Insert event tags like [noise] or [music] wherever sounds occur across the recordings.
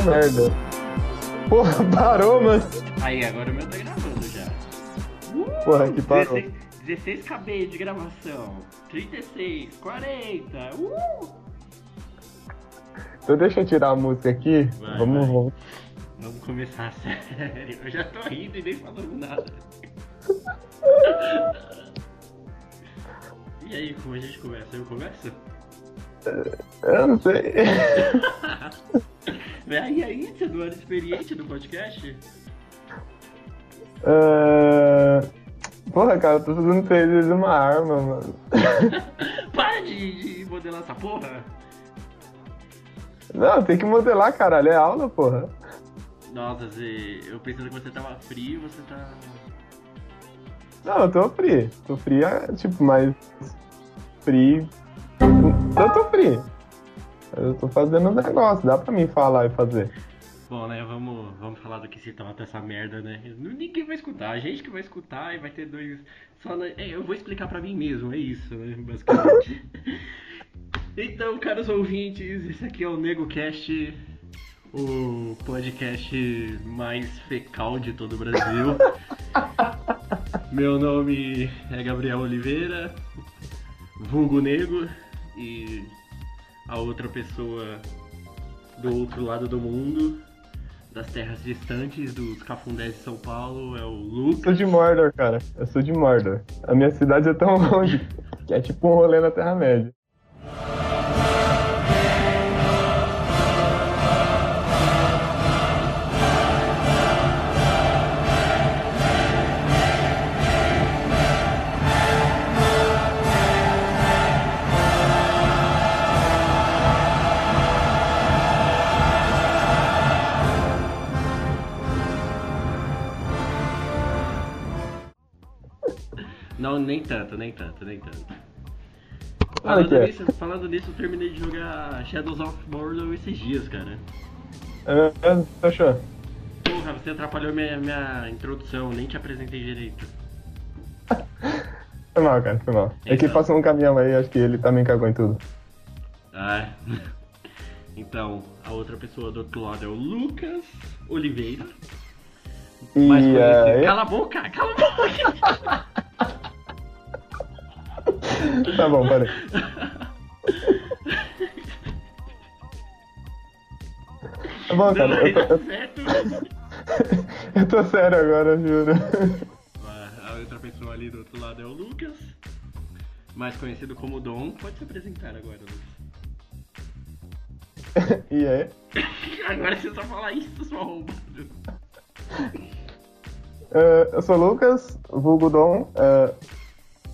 Puta merda. Porra, [laughs] parou, mano. Aí, agora o meu tá gravando já. Uh, Porra, que parou. 16, 16 KB de gravação. 36, 40. Uh! Então deixa eu tirar a música aqui. Vai, vamos, vai. vamos. Vamos começar sério. Eu já tô rindo e nem falando nada. [laughs] E aí, como a gente começa? Eu começo? Eu não sei. [laughs] E aí, você não era experiente no podcast? Ah, Porra, cara, eu tô fazendo três vezes uma arma, mano. [laughs] Para de, de modelar essa porra! Não, tem que modelar, caralho. É aula, porra. Nossa, Zê, eu pensando que você tava frio, você tá. Não, eu tô free. Tô free, é, tipo, mas. Free. Eu tô free. Eu tô fazendo um negócio, dá pra mim falar e fazer. Bom, né, vamos, vamos falar do que se trata essa merda, né? Ninguém vai escutar, a gente que vai escutar e vai ter dois. Só na- é, eu vou explicar pra mim mesmo, é isso, né? Basicamente. [laughs] então, caros ouvintes, esse aqui é o NegoCast, o podcast mais fecal de todo o Brasil. [laughs] Meu nome é Gabriel Oliveira, vulgo Nego, e a outra pessoa do outro lado do mundo, das terras distantes, dos cafundés de São Paulo, é o Eu Lucas. sou de Mordor, cara. Eu sou de Mordor. A minha cidade é tão [laughs] longe que é tipo um rolê na Terra-média. Nem tanto, nem tanto, nem tanto. Ah, Falando é? nisso, falando nisso, eu terminei de jogar Shadows of Mordor esses dias, cara. É, é, você achou? Porra, você atrapalhou minha, minha introdução, nem te apresentei direito. Foi mal, cara, foi mal. É que Então. passou um caminhão aí, acho que ele também cagou em tudo. Ah, [laughs] então, a outra pessoa do outro lado é o Lucas Oliveira. E Mais conhecido. é, Cala a boca, cala a boca! [laughs] [laughs] Tá bom, peraí. Tá bom, Não, cara, eu tô, eu, tô sério agora, juro. A outra pessoa ali do outro lado é o Lucas, mais conhecido como Dom. Pode se apresentar agora, Lucas. [laughs] E aí? Agora você só falar isso, seu arrombado. É, eu sou o Lucas, vulgo Dom. é,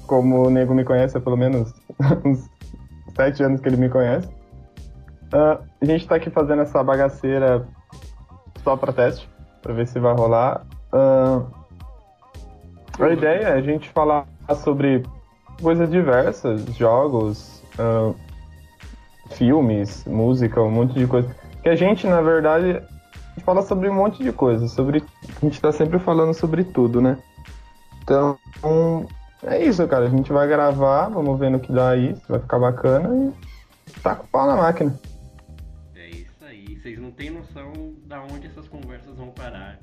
como o nego me conhece há pelo menos [laughs] uns sete anos que ele me conhece. É, a gente tá aqui fazendo essa bagaceira só pra teste, pra ver se vai rolar. É, a ideia é a gente falar sobre coisas diversas, jogos, é, filmes, música, um monte de coisa. Que a gente, na verdade, fala sobre um monte de coisa, sobre a gente tá sempre falando sobre tudo, né? Então, é isso, cara. A gente vai gravar, vamos ver no que dá aí, se vai ficar bacana e tá com o pau na máquina. É isso aí, vocês não têm noção da onde essas conversas vão parar.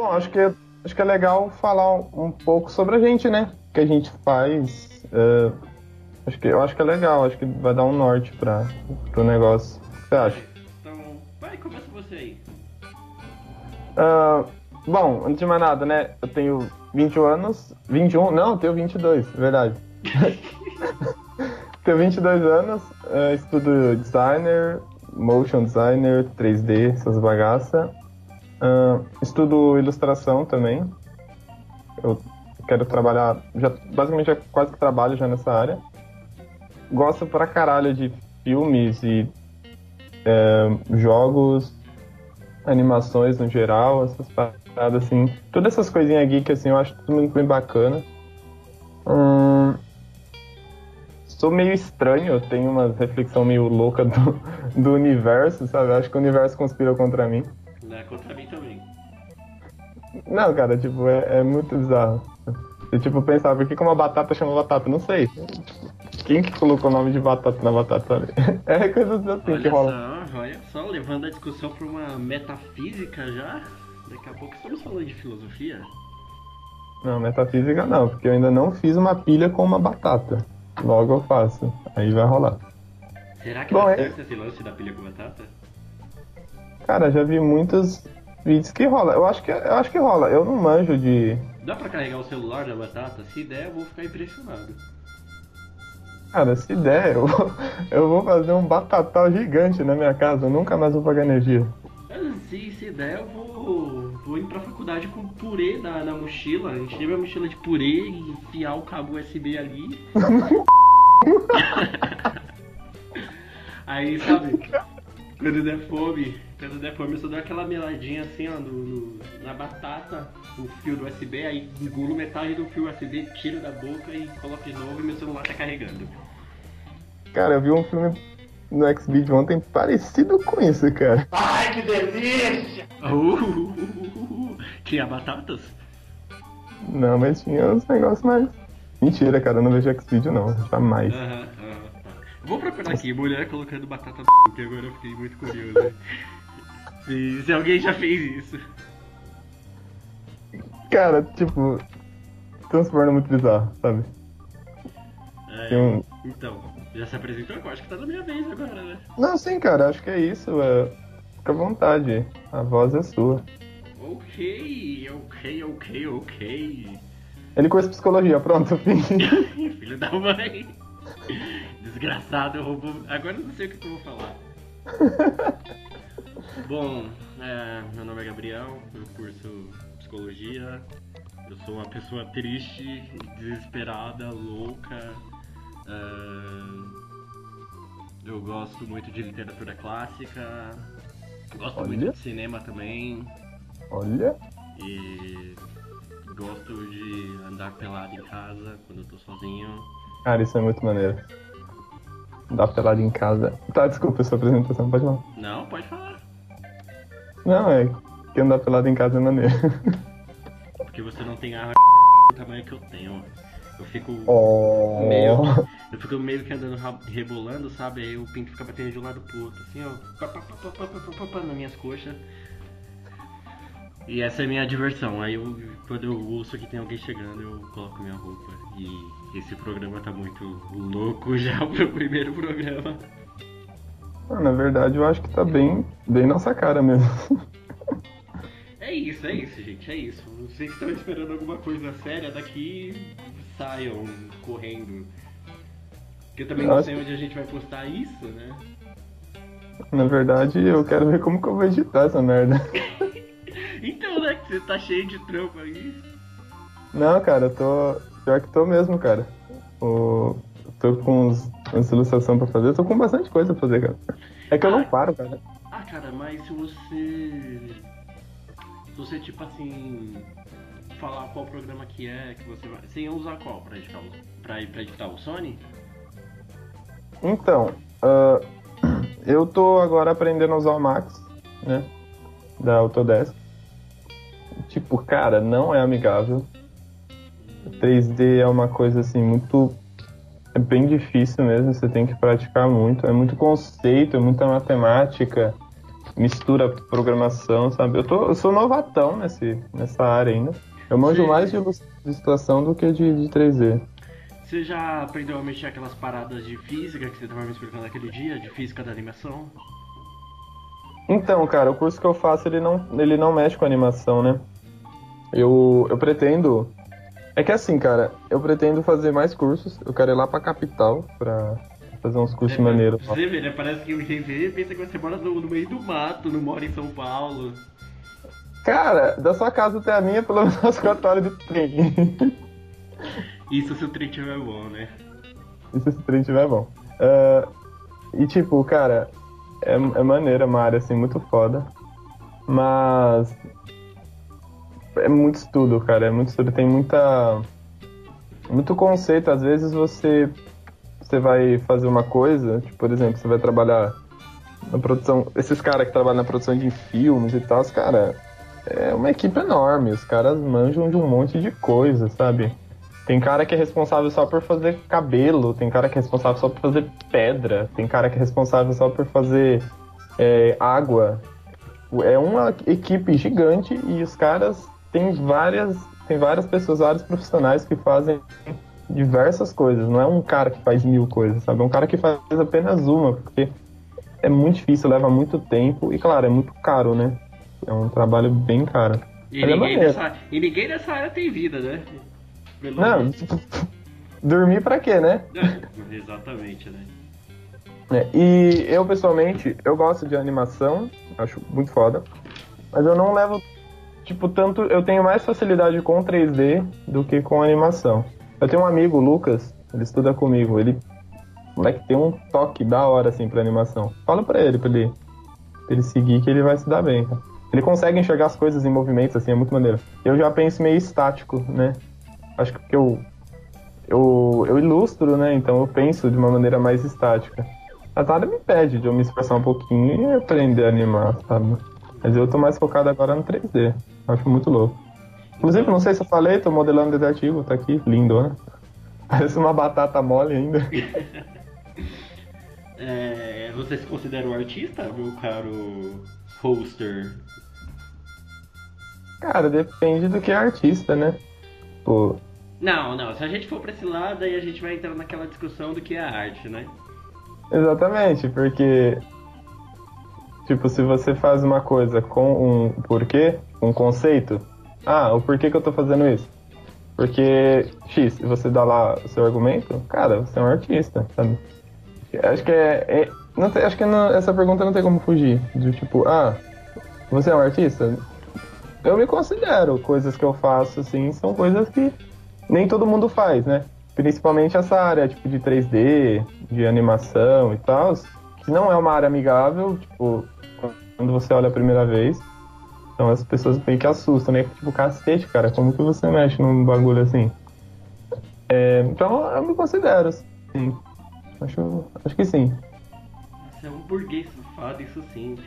Bom, acho que, acho que é legal falar um, um pouco sobre a gente, né? O que a gente faz. é, acho que, eu acho que é legal, acho que vai dar um norte pra, pro negócio. O que você acha? Então, vai, começa você aí. Ah, bom, antes de mais nada, né? Eu tenho 21 anos. 21? Não, eu tenho 22, verdade. [laughs] Tenho 22 anos, uh, estudo designer, motion designer, 3D, essas bagaças. Uh, estudo ilustração também. Eu quero trabalhar, já, basicamente já quase que trabalho já nessa área. Gosto pra caralho de filmes e é, jogos, animações no geral, essas paradas assim. Todas essas coisinhas geek assim, eu acho tudo muito bem bacana. Hum, sou meio estranho, eu tenho uma reflexão meio louca do, do universo, sabe? Eu acho que o universo conspira contra mim. É, contra mim também. Não, cara, tipo, é, é muito bizarro. Eu, tipo, pensava, por que, que uma batata chama batata? Não sei. Quem que colocou o nome de batata na batata ali? [laughs] É coisas assim olha que rola. Só, olha só, levando a discussão para uma metafísica já. Daqui a pouco estamos falando de filosofia. Não, metafísica não, porque eu ainda não fiz uma pilha com uma batata. Logo eu faço. Aí vai rolar. Será que Bom, dá é- esse lance da pilha com batata? Cara, já vi muitos vídeos que rola. Eu acho que, eu acho que rola. Eu não manjo de. Dá pra carregar o celular na batata? Se der, eu vou ficar impressionado. Cara, se der, eu, [laughs] eu vou fazer um batatal gigante na minha casa. Eu nunca mais vou pagar energia. Ah, Se, se der, eu vou, vou ir pra faculdade com purê na, na mochila. Encher minha mochila de purê e enfiar o cabo USB ali. [laughs] [laughs] Aí, sabe, quando der fome, quando der fome, eu só dou aquela meladinha assim, ó, no, no- na batata, o fio do USB, aí engulo metade do fio USB, tiro da boca e coloco de novo e meu celular tá carregando. Cara, eu vi um filme no X-Video ontem parecido com isso, cara. Uh, [laughs] tinha batatas? Não, mas tinha uns negócios mais. Mentira, cara, eu não vejo X-Video não. Jamais. Aham, aham, tá. Vou procurar aqui, mulher colocando batata [laughs] no que agora eu fiquei muito curioso. Se, se alguém já fez isso. Cara, tipo. Transforma muito bizarro, sabe? É, um- Então, já se apresentou? Eu acho que tá na minha vez agora, né? Não, sim, cara, acho que é isso. É... Fica à vontade. A voz é sua. Ok, ok, ok, ok. Ele cursa psicologia, pronto, [laughs] fim. Filho da mãe. Desgraçado, roubou. Agora eu não sei o que eu vou falar. [laughs] Bom, é, meu nome é Gabriel, eu curso psicologia. Eu sou uma pessoa triste, desesperada, louca. é, eu gosto muito de literatura clássica. Gosto muito Olha. de cinema também. Olha. E gosto de andar pelado em casa quando eu tô sozinho. Cara, isso é muito maneiro andar pelada em casa. Tá, desculpa sua apresentação, pode falar. Não, pode falar. Não, é que andar pelado em casa é maneiro. Porque você não tem arma do tamanho que eu tenho. Eu fico oh. meio. Eu fico meio que andando rebolando, sabe? Aí o pinto fica batendo de um lado pro outro, assim, ó. Pá, pá, pá, pá, pá, pá, pá, nas minhas coxas. E essa é a minha diversão. Aí eu, quando eu ouço que tem alguém chegando, eu coloco minha roupa e esse programa tá muito louco [laughs] já pro primeiro programa. Ah, Na verdade, eu acho que tá bem, bem nossa cara mesmo. [laughs] É isso, é isso, gente, é isso. Vocês estão esperando alguma coisa séria daqui, saiam correndo. Porque eu também não Nossa. sei onde a gente vai postar isso, né? Na verdade, eu quero ver como que eu vou editar essa merda. [laughs] Então, né, que você tá cheio de trampo aí. Não, cara, eu tô. Pior que tô mesmo, cara. O... Tô com uns, umas ilustrações pra fazer, tô com bastante coisa pra fazer, cara. É que eu não paro, cara. Ah, cara, mas se você. Se você, tipo assim. Falar qual programa que é que você vai. Você ia usar qual pra editar o, pra, pra editar o Sony? Então, ah, eu tô agora aprendendo a usar o Max, né? Da Autodesk. Tipo, cara, não é amigável. 3D é uma coisa assim muito. É bem difícil mesmo, você tem que praticar muito. É muito conceito, é muita matemática, mistura programação, sabe? Eu, tô, eu sou novatão nesse, nessa área ainda. Eu manjo Sim. mais de ilustração do que de, de 3D. Você já aprendeu a mexer aquelas paradas de física que você tava me explicando aquele dia, de física da animação? Então, cara, o curso que eu faço, ele não, ele não mexe com animação, né? Eu, eu pretendo... É que assim, cara, eu pretendo fazer mais cursos. Eu quero ir lá pra capital pra fazer uns cursos É, maneiros. Você vê, né? Parece que quem vê pensa que você mora no, no meio do mato, não mora em São Paulo. Cara, da sua casa até a minha, pelo [laughs] menos umas 4 horas de trem. Isso se o trem tiver bom, né? Isso se o trem tiver bom. Ah, e tipo, cara, é, é maneiro, é uma área assim muito foda. Mas. É muito estudo, cara. É muito estudo. Tem muita. Muito conceito. Às vezes você. Você vai fazer uma coisa, tipo, por exemplo, você vai trabalhar na produção. Esses caras que trabalham na produção de filmes e tal, os cara. É uma equipe enorme. Os caras manjam de um monte de coisa, sabe? Tem cara que é responsável só por fazer cabelo, tem cara que é responsável só por fazer pedra, tem cara que é responsável só por fazer é, água. É uma equipe gigante e os caras têm várias, tem várias pessoas, vários profissionais que fazem diversas coisas. Não é um cara que faz mil coisas, sabe? É um cara que faz apenas uma, porque é muito difícil, leva muito tempo e, claro, é muito caro, né? É um trabalho bem caro. E, Mas é ninguém, maneiro. nessa, e ninguém nessa área tem vida, né? Pelo Não, [laughs] dormir pra quê, né? É, Exatamente, né? É, e eu, pessoalmente, eu gosto de animação, acho muito foda. Mas eu não levo, tipo, tanto. Eu tenho mais facilidade com 3D do que com animação. Eu tenho um amigo, Lucas, ele estuda comigo. Ele. Moleque tem um toque da hora, assim, pra animação. Fala pra ele, pra ele, pra ele seguir, que ele vai se dar bem, cara. Ele consegue enxergar as coisas em movimentos, assim, é muito maneiro. Eu já penso meio estático, né? Acho que eu. Eu, eu ilustro, né? Então eu penso de uma maneira mais estática. Mas nada me impede de eu me expressar um pouquinho e aprender a animar, sabe? Mas eu tô mais focado agora no 3D. Acho muito louco. Inclusive, não sei se eu falei, tô modelando detetivo, tá aqui, lindo, né? [laughs] Parece uma batata mole ainda. [laughs] É, você se considera um artista, meu caro hoster? Cara, depende do que é artista, né? Pô, Não, não. Se a gente for pra esse lado, aí a gente vai entrar naquela discussão do que é arte, né? exatamente, porque. Tipo, se você faz uma coisa com um porquê, um conceito, ah, o porquê que eu tô fazendo isso? Porque X, você dá lá o seu argumento, cara, você é um artista, sabe? Acho que é. é- não acho que não- essa pergunta não tem como fugir. De tipo, ah, você é um artista? Eu me considero. Coisas que eu faço, assim, são coisas que nem todo mundo faz, né? Principalmente essa área, tipo, de 3D, de animação e tal, que não é uma área amigável, tipo, quando você olha a primeira vez. Então as pessoas meio que assustam, né? Tipo, cacete, cara, como que você mexe num bagulho assim? É, então eu me considero, sim. Acho, acho que sim. Você é um burguês safado, isso sim.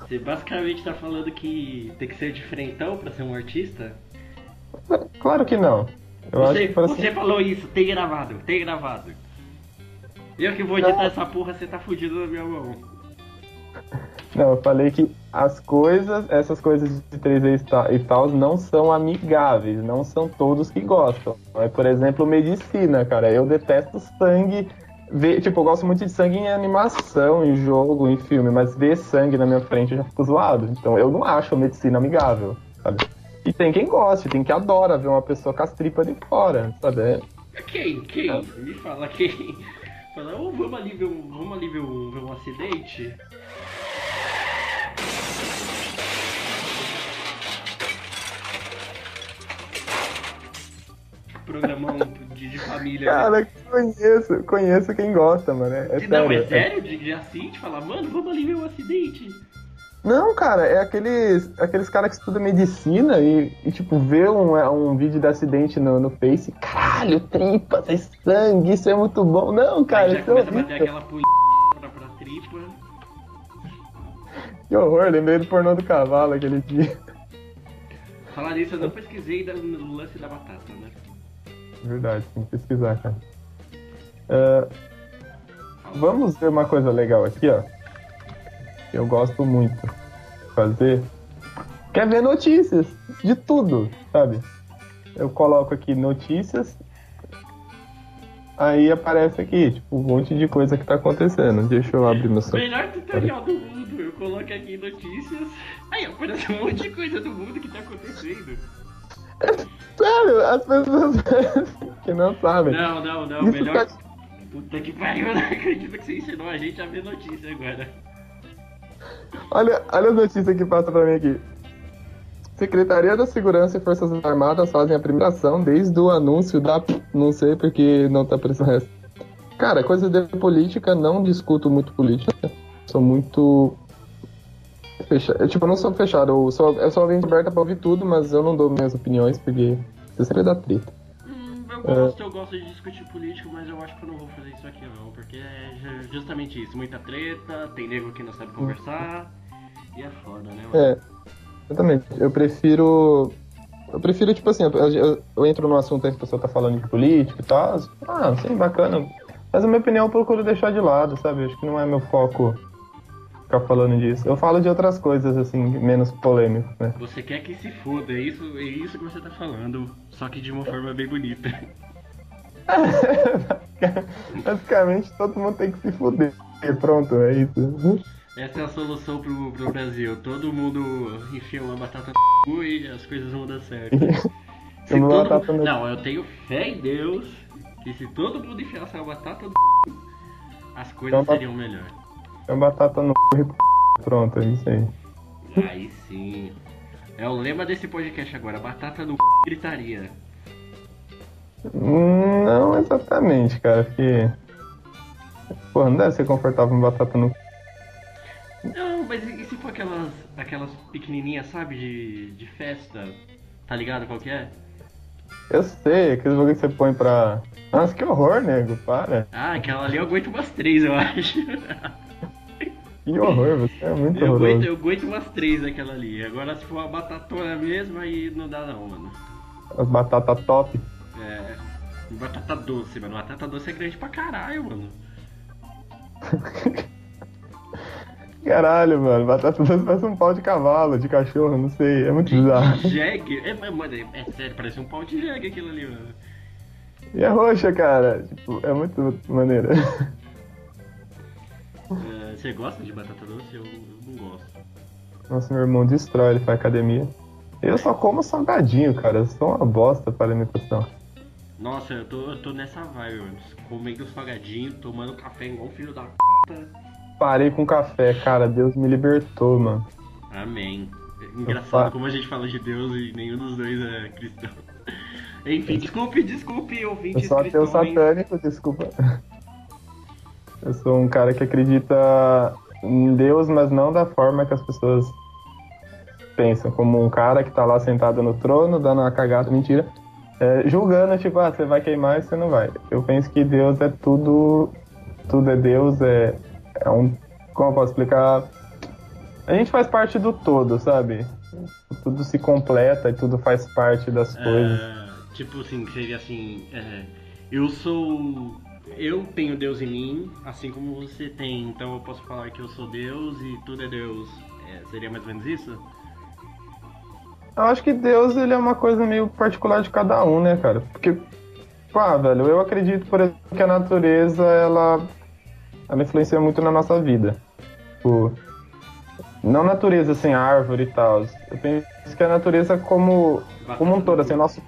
Você basicamente tá falando que tem que ser diferentão pra ser um artista? Claro que não. Eu acho Você, que para você ser... falou isso, tem gravado, tem gravado. Eu que vou editar essa porra, você tá fudido na minha mão. Não, eu falei que as coisas, essas coisas de 3D e ta- tal, não são amigáveis, não são todos que gostam. É, por exemplo, medicina, cara. Eu detesto sangue. Ver, tipo, eu gosto muito de sangue em animação, em jogo, em filme, mas ver sangue na minha frente eu já fico zoado. Então eu não acho medicina amigável, sabe? E tem quem goste, tem quem adora ver uma pessoa com as tripas de fora, sabe? É- Quem? Quem? Me fala quem. Fala, oh, vamos ali ver um, vamos ali ver um, ver um acidente? Programão de, de família. né? Cara, conheço, conheço quem gosta, mano. É, é não, sério. é sério? De, de? De falar, mano, vamos ali ver um acidente. Não, cara, é aqueles, aqueles caras que estudam medicina e, e, tipo, vê um, é, um vídeo de acidente no, no Face, caralho, tripas, é sangue, isso é muito bom. Não, cara, Aí já é a bater horrível. aquela pra, pra tripa. Que horror, lembrei do pornô do cavalo aquele dia. Falar nisso, eu não pesquisei no lance da batata, né? Verdade, tem que pesquisar, cara. Ah, vamos ver uma coisa legal aqui, ó. Que eu gosto muito de fazer. Quer ver notícias de tudo, sabe? Eu coloco aqui notícias. Aí aparece aqui, tipo, um monte de coisa que tá acontecendo. Deixa eu abrir meu celular. Melhor tutorial do mundo, eu coloco aqui notícias. Aí aparece um monte de coisa do mundo que tá acontecendo. Sério, as pessoas [laughs] que não sabem. Não, não, não, Isso melhor. tá- Puta que pariu, eu não acredito que você ensinou a gente a ver notícia agora. Olha, olha a notícia que passa pra mim aqui. Secretaria da Segurança e Forças Armadas fazem a primeira ação desde o anúncio da. Não sei porque não tá aparecendo resto. Cara, coisa de política, não discuto muito política. Sou muito. Fechado. Tipo, eu não sou fechado, eu sou, eu sou alguém aberta pra ouvir tudo, mas eu não dou minhas opiniões porque você sempre dá treta. Hum, eu gosto, eu gosto de discutir político, mas eu acho que eu não vou fazer isso aqui não, porque é ju- justamente isso, muita treta, tem nego que não sabe conversar, e é foda, né, mano? É, exatamente. Eu prefiro. Eu prefiro, tipo assim, eu, eu- eu entro num assunto aí que a pessoa tá falando de política e tal. Ah, sim, bacana. Mas a minha opinião eu procuro deixar de lado, sabe? Acho que não é meu foco ficar falando disso. Eu falo de outras coisas, assim, menos polêmicas, né? Você quer que se foda, é isso, é isso que você tá falando, só que de uma forma bem bonita. [laughs] Basicamente, todo mundo tem que se fuder. Pronto, é isso. Essa é a solução pro, pro Brasil, todo mundo enfia uma batata no cu e as coisas vão dar certo. [laughs] Se todo mundo... no- Não, eu tenho fé em Deus que se todo mundo enfiasse uma batata no cu, as coisas Então seriam melhor. É uma batata no c... Pronto, é isso aí. Aí sim. É o lema desse podcast agora, batata no c... gritaria. Não exatamente, cara, porque. Porra, não deve ser confortável uma batata no c... Não, mas e se for aquelas, aquelas pequenininhas, sabe, de, de festa? Tá ligado qual que é? Eu sei, aqueles bagulho que você põe pra. Nossa, que horror, nego, para. Ah, aquela ali eu aguento umas três, eu acho. [laughs] Que horror, [laughs] você é muito Eu aguento, horroroso. eu aguento umas três daquela ali. Agora se for uma batatona mesmo, aí não dá não, mano. As batatas top. É. Batata doce, mano. Batata doce é grande pra caralho, mano. [laughs] Caralho, mano, batata doce parece um pau de cavalo, de cachorro, não sei, é muito bizarro. [laughs] Jegue. É, mano, é, é sério, parece um pau de jegue aquilo ali, mano. E é roxa, cara, tipo, é muito maneira. É, você gosta de batata doce? Eu, eu não gosto. Nossa, meu irmão destrói, ele faz academia. Eu só como salgadinho, cara, eu sou uma bosta para alimentação. Nossa, eu tô, eu tô nessa vibe, mano. Comendo salgadinho, tomando café igual um filho da p. Parei com café, cara, Deus me libertou, mano. Amém. Eu Engraçado como a gente fala de Deus e nenhum dos dois é cristão. [laughs] Enfim, desculpe, desculpe, Eu ouvintes sou ateu cristãos. satânico, desculpa. [laughs] Eu sou um cara que acredita em Deus, mas não da forma que as pessoas pensam. Como um cara que tá lá sentado no trono, dando uma cagada, mentira. é, julgando, tipo, ah, você vai queimar e você não vai. Eu penso que Deus é tudo. Tudo é Deus, é, é um. Como eu posso explicar? A gente faz parte do todo, sabe? Tudo se completa e tudo faz parte das coisas. É, tipo assim, que seria assim, é, eu sou. Eu tenho Deus em mim, assim como você tem, então eu posso falar que eu sou Deus e tudo é Deus. É, seria mais ou menos isso? Eu acho que Deus ele é uma coisa meio particular de cada um, né, cara? Porque, pá, velho, eu acredito, por exemplo, que a natureza, ela, ela influencia muito na nossa vida. Tipo, não natureza sem árvore e tal. Eu penso que a natureza como, como um todo, assim, nosso,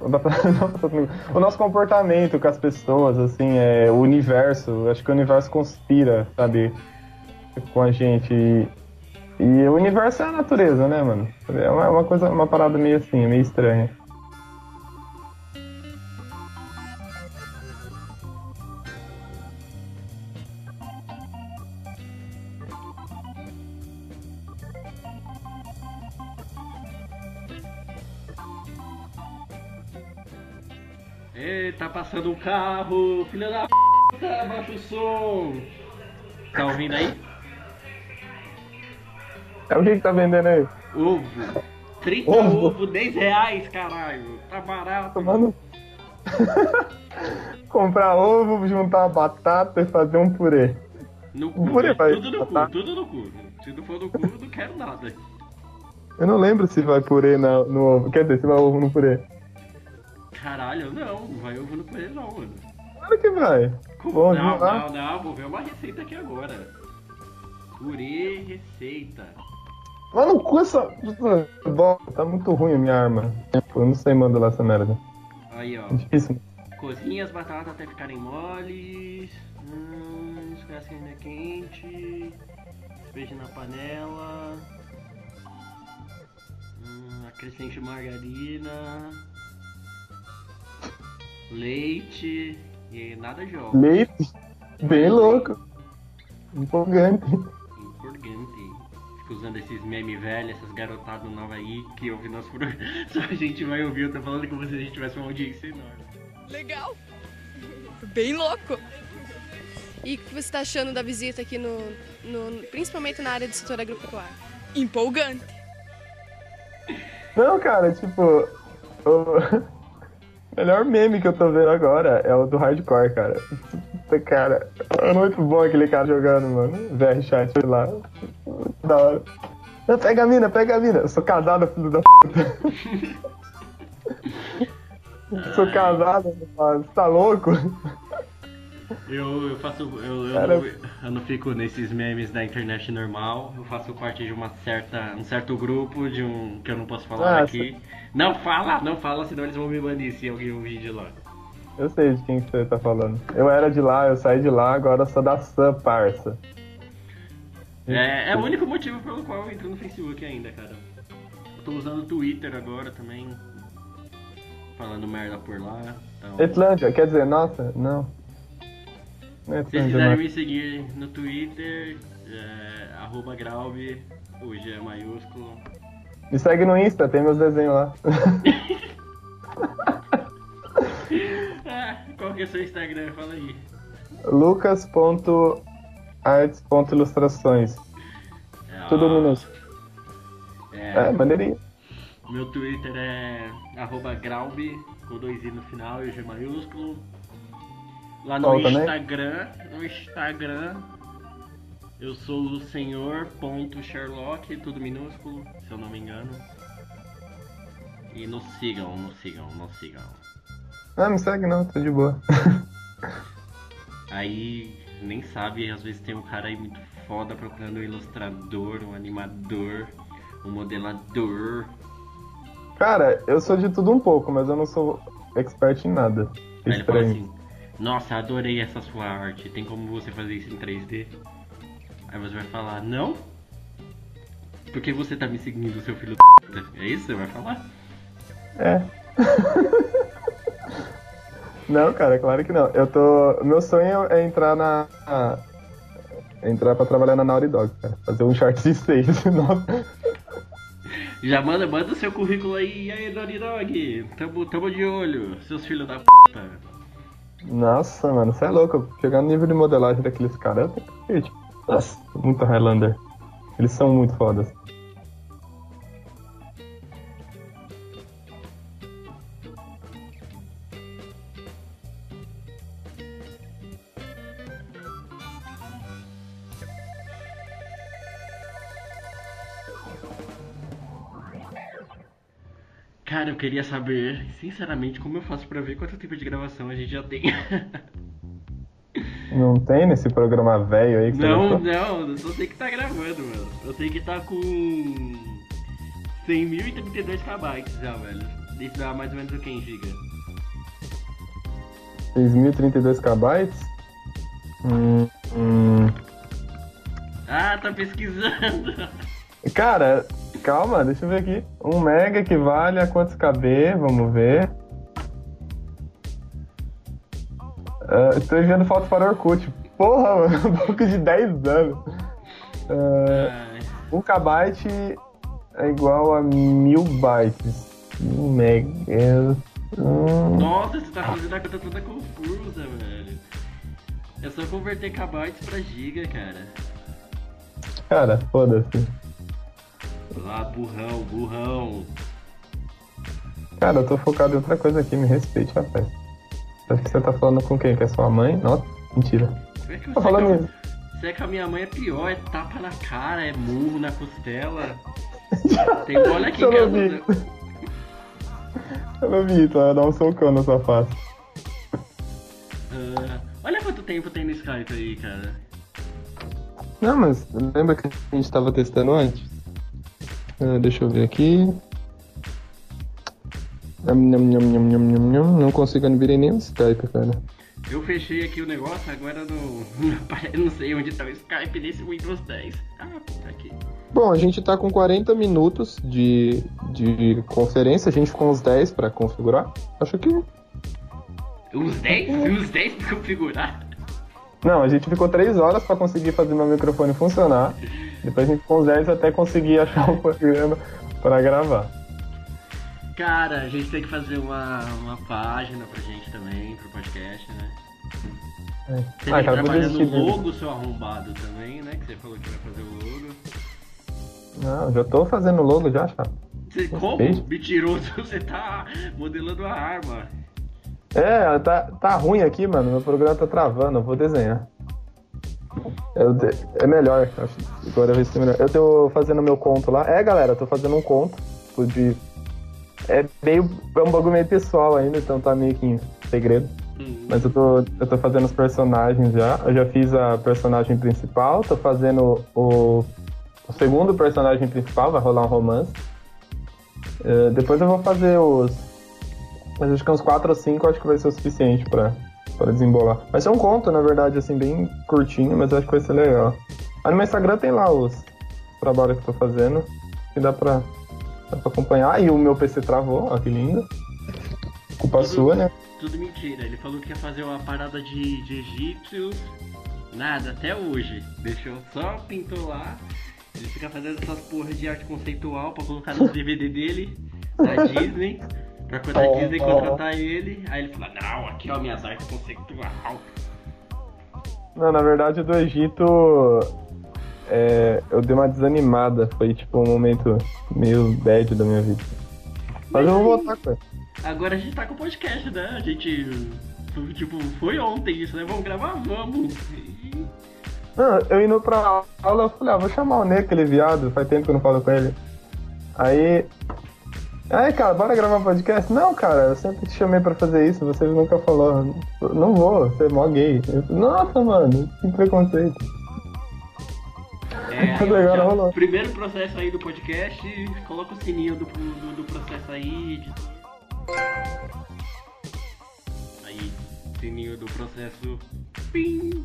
[laughs] o nosso comportamento com as pessoas, assim, é, o universo, acho que o universo conspira, sabe, com a gente. E, e o universo é a natureza, né, mano? É uma, uma coisa, uma parada meio assim, meio estranha. Passando um carro, filha da p, abaixa o som. Tá ouvindo aí? É o que que tá vendendo aí? Ovo. 30 Ovo. ovo, 10 reais, caralho. Tá barato. Tomando. [laughs] Comprar ovo, juntar batata e fazer um purê. No cu, Purê, vai, tudo no tá? cu, tudo no cu. Se não for no cu, eu não quero nada. Eu não lembro se vai purê na- no ovo. Quer dizer, se vai ovo no purê. Caralho, não, não vai ovo no purê não, mano. Claro que vai. Como? Bom, não, lá. não, não, vou ver uma receita aqui agora. Purê receita. Mano, no cu essa. Tá muito ruim a minha arma. Eu não sei mandar lá essa merda. Aí, ó. É difícil. Cozinha as batatas até ficarem moles. Hum, esquece ainda quente. Despeje na panela. Hum, acrescente margarina. Leite. E nada de ovos. Leite? Bem louco. Empolgante. Empolgante. Fico usando esses memes velhos, essas garotadas novas aí que ouvem nosso programa. [laughs] Só a gente vai ouvir, eu tô falando como se a gente tivesse uma audiência enorme. Legal. Bem louco. E o que você está achando da visita aqui no, no- principalmente na área do setor agropecuário? Empolgante. Não, cara, tipo. Melhor meme que eu tô vendo agora é o do hardcore, cara. Puta, Cara, é muito bom aquele cara jogando, mano. VR chat lá. Da hora. Não, pega a mina, pega a mina. Eu sou casado, filho da puta. [laughs] sou casado, mano. Você tá louco? Eu, eu faço. Eu, eu, Cara- não, eu não fico nesses memes da internet normal. Eu faço parte de uma certa, um certo grupo de um que eu não posso falar Ah, aqui. Não fala, não fala, senão eles vão me banir se alguém ouvir de lá. Eu sei de quem que você tá falando. Eu era de lá, eu saí de lá, agora sou da Sam, parça. É, é o único motivo pelo qual eu entro no Facebook ainda, cara. Eu tô usando o Twitter agora também. Falando merda por lá. Então, quer dizer, nossa, não. É se vocês Etlândia, quiserem me seguir no Twitter, é, arroba Graube, o G é maiúsculo. Me segue no Insta, tem meus desenhos lá. Ah, [laughs] qual que é o seu Instagram? Fala aí. lucas.arts.ilustrações. É, Tudo minúsculo. É, É, maneirinho. Meu Twitter é arroba Graube, com dois i no final e o G maiúsculo. Lá no também? Instagram, no Instagram, eu sou o senhor.sherlock, tudo minúsculo, se eu não me engano. E nos sigam, nos sigam, nos sigam. Ah, me segue não, tô de boa. [laughs] Aí nem sabe, às vezes tem um cara aí muito foda procurando um ilustrador, um animador, um modelador. Cara, eu sou de tudo um pouco, mas eu não sou expert em nada. Fala Estranho. assim, nossa, adorei essa sua arte, tem como você fazer isso em 3D? Aí você vai falar, não? Por que você tá me seguindo, seu filho da? É isso que você vai falar? É. não, cara, claro que não. Eu tô. Meu sonho é entrar na. Entrar pra trabalhar na Naughty Dog, cara. Fazer um short de 6. [laughs] Nossa. Já manda, manda seu currículo aí, e aí, Naughty Dog, tamo, tamo de olho, seus filhos da puta. Nossa, mano, você é louco. Chegar no nível de modelagem daqueles caras, Nossa, muito Highlander. Eles são muito fodas. Queria saber, sinceramente, como eu faço pra ver quanto tempo de gravação a gente já tem. [laughs] Não tem nesse programa velho aí que você Não, gostou? não, eu só sei que tá gravando, mano. Eu sei que tá com 100.032 KB já, velho. Isso dá mais ou menos o que em giga? 6.032 KB? Hum, hum. Ah, tá pesquisando. Cara, calma, deixa eu ver aqui. 1 mega equivale a quantos KB? Vamos ver. Ah, estou enviando fotos para o Orkut. Porra, [laughs] mano, um pouco de 10 anos. Ai, 1 KB é igual a 1000 bytes. 1 mega. Hum, Nossa, você tá fazendo a conta toda confusa, velho. É só converter kbytes pra giga, cara. cara, foda-se. Lá, burrão, burrão. Cara, eu tô focado em outra coisa aqui, me respeite, rapaz. Que você tá falando com quem? Que é sua mãe? Nossa, mentira. Como é que você falando mesmo. Você é com a minha mãe é pior, é tapa na cara, é murro na costela. [laughs] Tem bola aqui em casa. Eu não vi, tu vai dar um socão na sua face. Ah, olha quanto tempo tem no Skype aí, cara. Não, mas lembra que a gente tava testando antes? Ah, deixa eu ver aqui. Não consigo abrir nem o Skype, cara. Eu fechei aqui o negócio, agora não, [laughs] não sei onde tá o Skype nesse Windows 10. Ah, tá aqui. Bom, a gente tá com 40 minutos de, de conferência, a gente ficou uns 10 pra configurar. Acho que. Uns 10? Uns 10 pra configurar? Não, a gente ficou 3 horas pra conseguir fazer meu microfone funcionar. Depois a gente ficou uns 10 até conseguir achar um programa pra gravar. Cara, a gente tem que fazer uma, uma página pra gente também, pro podcast, né? É. Você ah, cara, trabalhando no logo, seu arrombado também, né? Que você falou que vai fazer o logo. Não, já tô fazendo o logo já, chapa. Você, como? Mentiroso, [laughs] você tá modelando a arma. É, tá, tá ruim aqui, mano. Meu programa tá travando, eu vou desenhar. Eu de... É melhor, acho. Agora vai ser melhor. Eu tô fazendo meu conto lá. É, galera, eu tô fazendo um conto de é meio. É um bagulho meio pessoal ainda, então tá meio que em segredo. Uhum. Mas eu tô, eu tô fazendo os personagens já. Eu já fiz a personagem principal, tô fazendo o, o segundo personagem principal, vai rolar um romance. Uh, depois eu vou fazer os. Mas acho que uns 4 ou 5 acho que vai ser o suficiente pra, pra desembolar. Vai ser um conto, na verdade, assim, bem curtinho, mas acho que vai ser legal. Aí no meu Instagram tem lá os trabalhos que eu tô fazendo. Que dá pra, Dá pra acompanhar. E o meu PC travou, ó, que lindo. Culpa tudo, sua, né? Tudo mentira. Ele falou que ia fazer uma parada de, de egípcios. Nada, até hoje. Deixou só, pintou lá. Ele fica fazendo essas porras de arte conceitual pra colocar no [laughs] DVD dele, da Disney. Pra quando a Disney contratar ele, aí ele fala, não, aqui ó, minhas artes conceitual. Não, na verdade do Egito é, eu dei uma desanimada. Foi tipo um momento meio bad da minha vida. Mas, Mas eu vou voltar com Agora a gente tá com o podcast, né? A gente. Tipo, foi ontem isso, né? Vamos gravar? Vamos! Não, eu indo pra aula, eu falei, ah, vou chamar o Ney, aquele viado, faz tempo que eu não falo com ele. Aí. Aí, cara, bora gravar podcast? Não, cara, eu sempre te chamei pra fazer isso, você nunca falou. Não vou, você é mó gay. Eu, Nossa, mano, que preconceito. É, [laughs] rolou. Primeiro processo aí do podcast, coloca o sininho do, do, do processo aí. Aí, sininho do processo. Pim!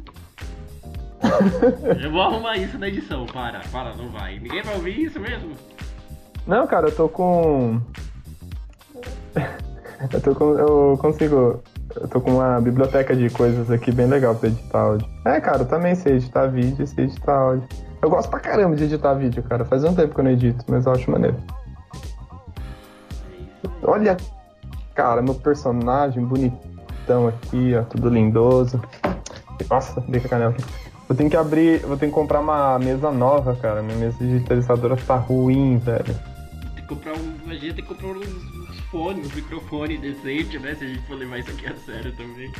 [laughs] eu vou arrumar isso na edição, para, para, não vai. Ninguém vai ouvir isso mesmo? Não, cara, eu tô com. [laughs] eu tô com. Eu consigo. Eu tô com uma biblioteca de coisas aqui bem legal pra editar áudio. É, cara, eu também sei editar vídeo, sei editar áudio. Eu gosto pra caramba de editar vídeo, cara. Faz um tempo que eu não edito, mas eu acho maneiro. Olha, cara, meu personagem bonitão aqui, ó, tudo lindoso. Nossa, dei com a canela aqui. Eu tenho que abrir, vou ter que comprar uma mesa nova, cara. Minha mesa digitalizadora tá ruim, velho. Comprar um. A gente tem que comprar uns fones, um microfone decente, né? Se a gente for levar isso aqui a sério também.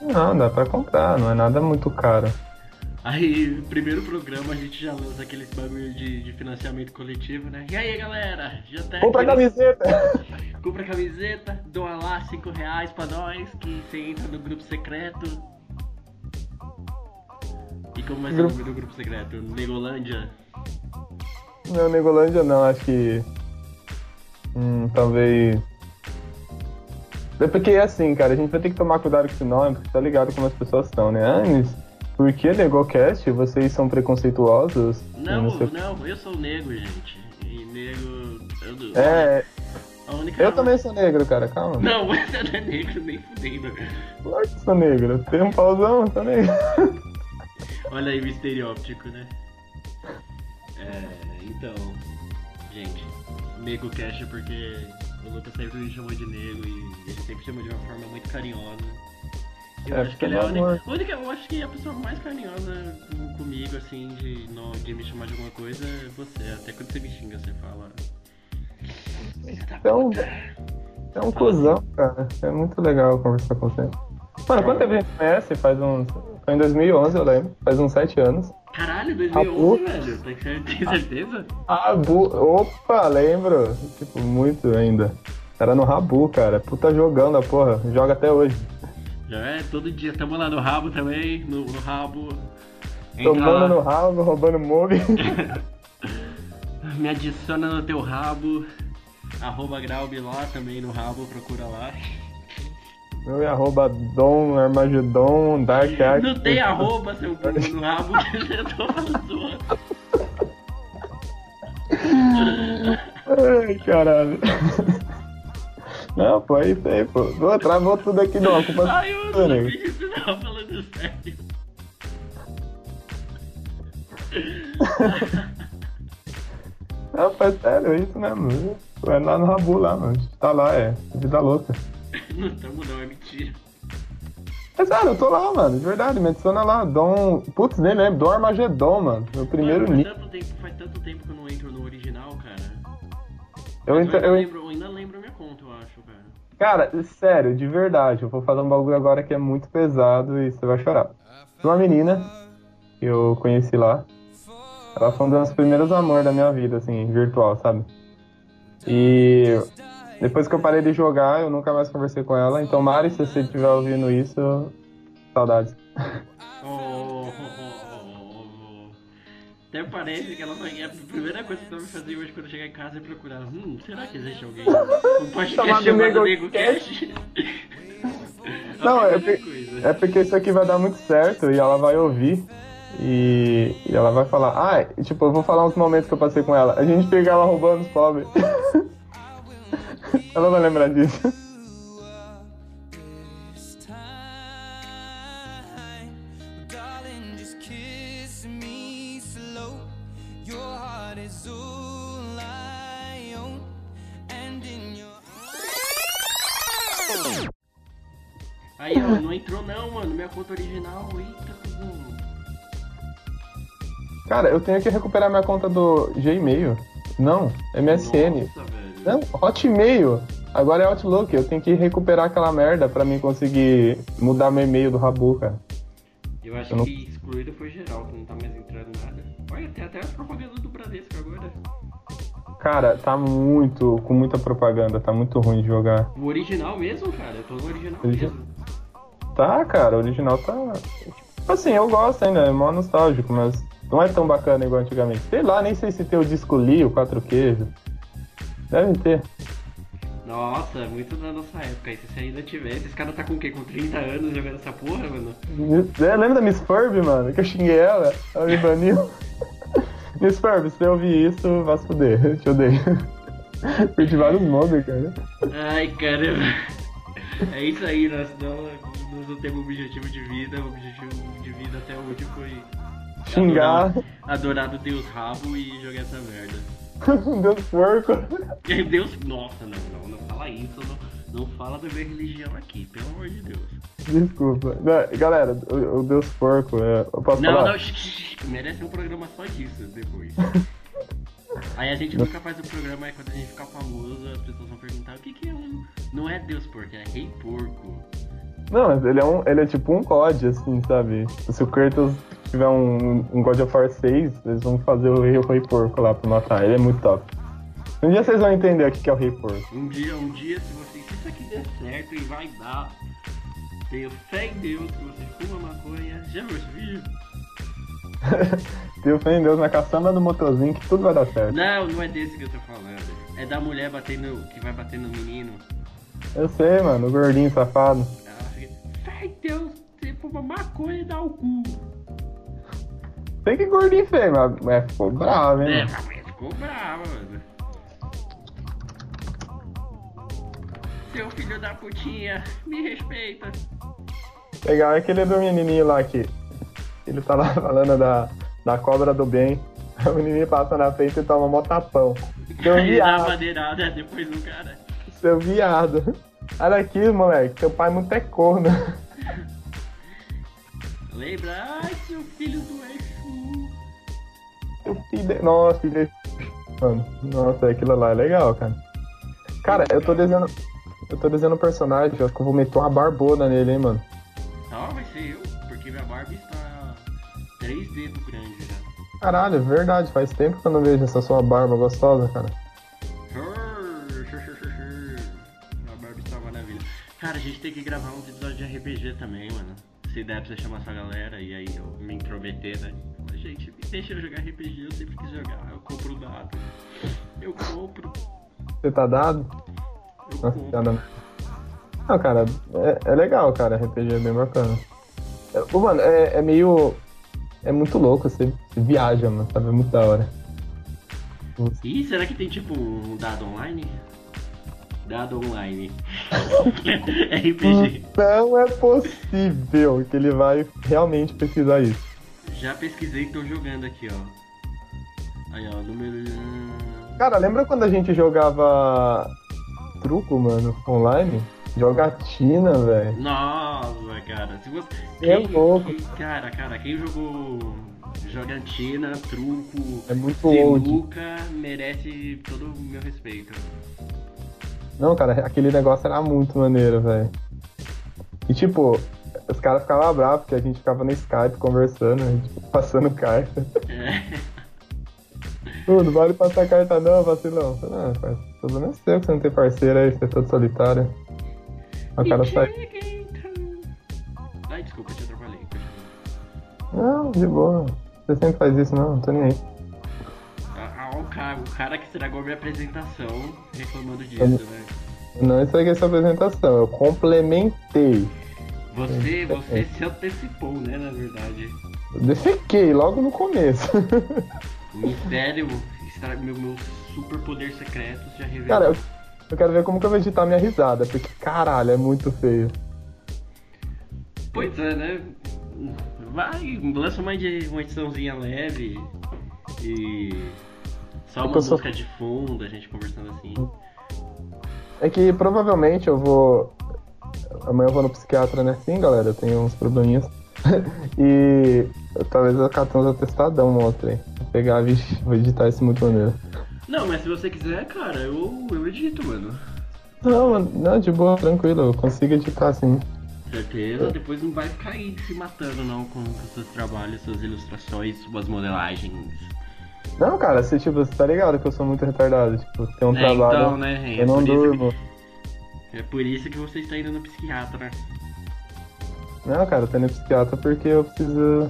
Não, dá pra comprar, não é nada muito caro. Aí, primeiro programa, a gente já lança aqueles bagulho de, de financiamento coletivo, né? E aí, galera? Já tá Compra aquele... camiseta! [laughs] Compra camiseta, doa lá 5 reais pra nós, que você entra no grupo secreto. E como ser o nome do grupo secreto? Negolândia? Não, Negolândia não, acho que. Hum, talvez. É porque é assim, cara, a gente vai ter que tomar cuidado com esse nome, porque tá ligado como as pessoas estão, né? Anis, por que Negocast? Vocês são preconceituosos? Não, não, não, eu sou negro, gente. E negro. Eu, é. Eu também sou negro, cara, calma. Não, [laughs] você não é negro, nem fudendo. Claro que sou negro. Tem um pauzão também. Olha aí o estereótipo, né? É, então. Gente, nego cash porque o Lucas sempre me chamou de negro e ele sempre chamou de uma forma muito carinhosa. Eu é, acho que ele é a única, única, Eu acho que a pessoa mais carinhosa comigo, assim, de, no, de me chamar de alguma coisa é você. Até quando você me xinga, você fala. É um, é um cuzão, cara. É muito legal conversar com você. Mano, quanto tempo a gente conhece? Faz uns. Foi em 2011, eu lembro. Faz uns 7 anos. Caralho, 2011, velho? Tem certeza? Rabu. Opa, lembro. Tipo, muito ainda. Era no Rabu, cara. Puta jogando a porra. Joga até hoje. Já é, todo dia. Estamos lá no rabo também, no, no rabo. Tomando no rabo, roubando mob. [laughs] Me adiciona no teu rabo. Arroba Graub lá também no rabo, procura lá. Meu é arroba Dom Armagedon Dark Art. Não tem arroba, seu burro, no rabo que eu tô falando. Ai, caralho. Não, pô, é isso aí, pô. Pô, travou tudo aqui não, a culpa Ai, eu não sabia que você tava falando sério. Não, pô, é sério, é isso mesmo. Pô, É lá no Rabu lá, mano. Tá lá, é. Vida louca. Não tamo não, é mentira. É sério, eu tô lá, mano. De verdade, me adiciona lá. Dom. Putz, nem lembro. Dom Armagedon, mano. Meu primeiro Mano, faz tanto tempo, faz tanto tempo que eu não entro no original, cara. Eu, ent- ainda, eu, lembro, eu ainda lembro a minha conta, eu acho, cara. Cara, sério, de verdade, eu vou fazer um bagulho agora que é muito pesado e você vai chorar. Uma menina que eu conheci lá. Ela foi um dos primeiros amores da minha vida, assim, virtual, sabe? E depois que eu parei de jogar, eu nunca mais conversei com ela. Então, Mari, se você estiver ouvindo isso, saudades. Oh, oh, oh. Até parece que ela vai. A primeira coisa que ela vai fazer hoje quando chegar em casa é procurar. Hum, será que existe alguém? Um podcast Chamado Nego Cast? Não, é coisa. É porque isso aqui vai dar muito certo e ela vai ouvir. E, e ela vai falar, ah, tipo, eu vou falar uns momentos que eu passei com ela. A gente pega ela roubando os pobres. [laughs] ela vai lembrar disso. Aí, ó, não entrou não, mano. Minha conta original. Eita, cuzão. Cara, eu tenho que recuperar minha conta do Gmail. Não, MSN. Nossa, velho. Não, Hotmail. Agora é Outlook. Eu tenho que recuperar aquela merda pra mim conseguir mudar meu e-mail do Rabu, cara. Eu acho Eu não- que excluído foi geral, que não tá mais entrando nada. Olha, tem até as propagandas do Bradesco agora. Cara, tá muito, com muita propaganda, tá muito ruim de jogar. O original mesmo, cara. Eu tô no original Original. mesmo. Tá, cara, o original tá. Tipo assim, eu gosto ainda, é mó nostálgico, mas não é tão bacana igual antigamente. Sei lá, nem sei se tem o disco Lee, o quatro queijos. Deve ter. Nossa, é muito da nossa época. E se você ainda tivesse, esse cara tá com o quê? Com 30 anos jogando essa porra, mano? É, lembra da Miss Furby, mano? Que eu xinguei ela? Ela me baniu. [laughs] Miss Furby, se você ouvir isso, vá se fuder. Eu te odeio. [laughs] Perdi vários mobs, cara. Ai, caramba. É isso aí, nós não, nós não temos objetivo de vida. O objetivo de vida até hoje foi Xingar. adorar, adorar o Deus rabo e jogar essa merda. [laughs] Deus porco. Aí, Deus. Nossa, não, não, não fala isso, não, não fala da minha religião aqui, pelo amor de Deus. Desculpa. Não, galera, o, o Deus porco, é, eu posso Não, falar? não, shh, shh, shh, merece um programa só disso depois. [laughs] Aí a gente nunca faz o programa, aí quando a gente ficar famoso, as pessoas vão perguntar o que, que é um. Não é Deus porco, é rei porco. Não, mas ele é, um, ele é tipo um God, assim, sabe? Se o Kratos tiver um, um God of War 6, eles vão fazer o rei, o rei porco lá pra matar. Ele é muito top. Um dia vocês vão entender o que é o rei porco. Um dia, um dia, se vocês. Se isso aqui der certo e vai dar. Tenho fé em Deus que você fuma maconha. Já viu esse vídeo? [laughs] Tenho fé em Deus na caçamba do motorzinho que tudo vai dar certo. Não, não é desse que eu tô falando. É da mulher batendo. que vai bater no menino. Eu sei, mano, o gordinho safado. Em Deus, você fuma maconha e dá o cu. Tem que gordinho feio, mas mas ficou bravo, hein? É, mano? a mulher ficou brava, mano. Seu filho da putinha, me respeita. Legal é aquele do menininho lá que ele tá lá [laughs] falando da, da cobra do bem. [laughs] O menininho passa na frente e toma mó tapão. Seu viado, madeirada depois do cara. seu viado. Olha aqui, moleque, teu pai muito é corno. Lembra? Ai, seu filho do Exu. Seu filho de... Nossa, filho de... Mano, nossa, aquilo lá é legal, cara. Cara, eu tô desenhando. Eu tô desenhando um personagem, acho que eu vou meter uma barbona nele, hein, mano. Não, vai ser eu, porque minha barba está três dedos grande já. Caralho, é verdade, faz tempo que eu não vejo essa sua barba gostosa, cara. Gente tem que gravar uns episódios de RPG também, mano. Se der pra você chamar essa galera e aí eu me intrometer, né? Fala, Gente, deixa eu jogar RPG, eu sempre quis jogar. Eu compro o dado. Eu compro. Você tá dado? Eu Nossa, compro. piada. Não, cara, é, é legal, cara. RPG é bem bacana. É, mano, é, é meio. É muito louco, você, você viaja, mano, sabe? É muito da hora. Ih, será que tem tipo um dado online? Dado online. [laughs] RPG. Não é possível que ele vai realmente pesquisar isso. Já pesquisei e tô jogando aqui, ó. Aí, ó, número. Cara, lembra quando a gente jogava truco, mano, online? Jogatina, velho. Nossa, cara. Se você. É louco. quem- Cara, cara, quem jogou jogatina, truco, É muito old. sinuca, merece todo o meu respeito. Não, cara, aquele negócio era muito maneiro, velho. E tipo, os caras ficavam bravos porque a gente ficava no Skype conversando, passando carta. É. Não vale passar carta não, vacilão. Não, o problema é seu que você não tem parceiro aí, você é todo solitário. O cara sai. Ai, desculpa, te atrapalhei. Não, de boa. Você sempre faz isso, não, não tô nem aí. O, cara, que estragou minha apresentação reclamando disso, né? Não estraguei sua apresentação, eu complementei. Você, você se antecipou, né, na verdade. Eu defequei logo no começo. O mistério, meu, meu super poder secreto já revelou. Cara, eu, eu quero ver como que eu vou editar minha risada, porque caralho, é muito feio. Pois é, né? Vai, lança uma, uma ediçãozinha leve e só É uma que eu sou- música de fundo, a gente conversando assim. É que provavelmente eu vou. Amanhã eu vou no psiquiatra, né? Sim, galera, eu tenho uns probleminhas. [laughs] e talvez eu cate uns atestadão monstro aí. Vou pegar, vixe, vou editar isso muito maneiro. Não, mas se você quiser, cara, eu, eu edito, mano. Não, mano, não, de boa, tranquilo, eu consigo editar sim. Certeza, depois não vai ficar aí se matando não com seus trabalhos, suas ilustrações, suas modelagens. Não, cara, você, tipo, você tá ligado que eu sou muito retardado. Tipo, tem um É, trabalho. então, né, é eu não por isso que- durmo. É por isso que você está indo no psiquiatra. Não, cara, eu tô indo no psiquiatra porque eu preciso,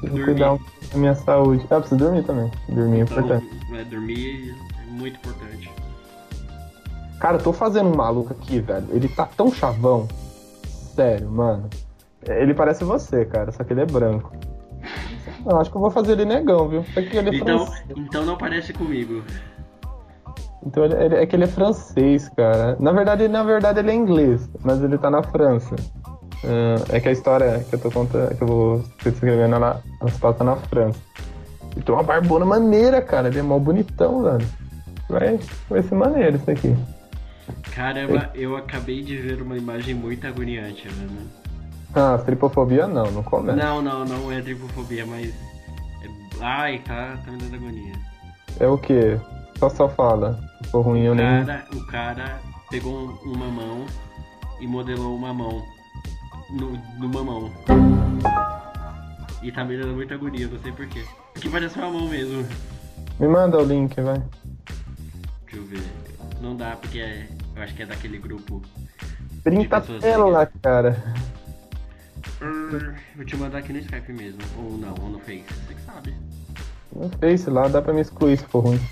preciso cuidar da minha saúde. Ah, eu preciso dormir também. Dormir é Então, importante. é, dormir é muito importante. Cara, eu tô fazendo um maluco aqui, velho. Ele tá tão chavão. Sério, mano. Ele parece você, cara, só que ele é branco. Eu acho que eu vou fazer ele negão, viu? É que ele é Então, francês. então não parece comigo. Então ele, ele- é que ele é francês, cara. Na verdade, na verdade ele é inglês, mas ele tá na França. Ah, é que a história que eu tô contando, que eu vou escrevendo, ela, ela se passa na França. E tem uma barbona maneira, cara. Ele é mó bonitão, velho. Vai, vai ser maneiro isso aqui. Caramba, eu acabei de ver uma imagem muito agoniante, mano. Ah, tripofobia não, não começa. Não, não, não é tripofobia, mas. é- Ai, tá, tá me dando agonia. É o quê? Só só fala. For ruim eu O nem. cara, o cara pegou um- uma mão e modelou uma mão no, no mamão. E tá me dando muita agonia, não sei porquê. Porque parece uma mão mesmo. Me manda o link, vai. Deixa eu ver. Não dá porque é, eu acho que é daquele grupo. Printa tela, cara. Hum, Vou te mandar aqui no Skype mesmo. Ou não, ou no Face. Você que sabe. No Face lá dá pra me excluir se for ruim. [laughs]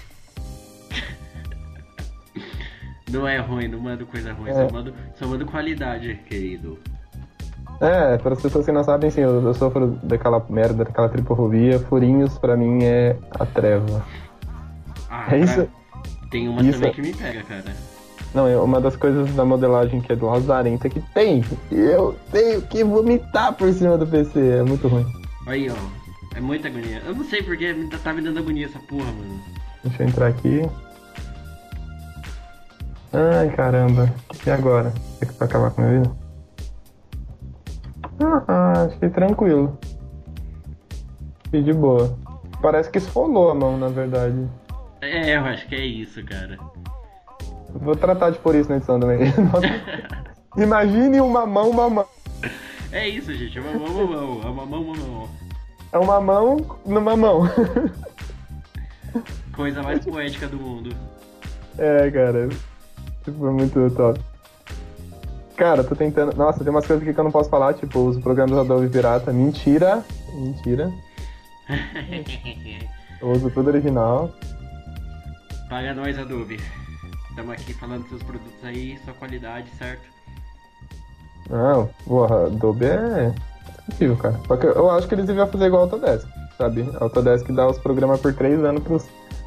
Não é ruim, não mando coisa ruim, É. só, mando, só mando qualidade, querido. É, para as pessoas que não sabem, sim, eu, eu sofro daquela merda, daquela tripofobia. Furinhos pra mim é a treva. Ah, É isso- pra- Tem uma isso também é- que me pega, cara. Não, é uma das coisas da modelagem que é do lazarenta que tem. Eu tenho que vomitar por cima do PC, é muito ruim. Aí, ó. É muita agonia. Eu não sei porque tá me dando agonia essa porra, mano. Deixa eu entrar aqui. Ai, caramba. E agora? Tem que acabar com a minha vida? Ah, que tranquilo. E de boa. Parece que esfolou a mão, na verdade. É, eu acho que é isso, cara. Vou tratar de pôr isso na edição também. [laughs] Imagine uma mão, uma mão. É isso, gente. É uma mão, uma mão. É uma mão, uma mão. É uma mão numa mão. Coisa mais poética do mundo. É, cara. Tipo, é muito top. Cara, tô tentando. Nossa, tem umas coisas aqui que eu não posso falar, tipo, os programas Adobe Pirata. Mentira. Mentira. [laughs] Eu uso tudo original. Paga nós, Adobe. Estamos aqui falando dos seus produtos aí, sua qualidade, certo? Não, porra, Adobe é possível, cara. Só que eu acho que eles deviam fazer igual a Autodesk, sabe? A Autodesk dá os programas por três anos pros,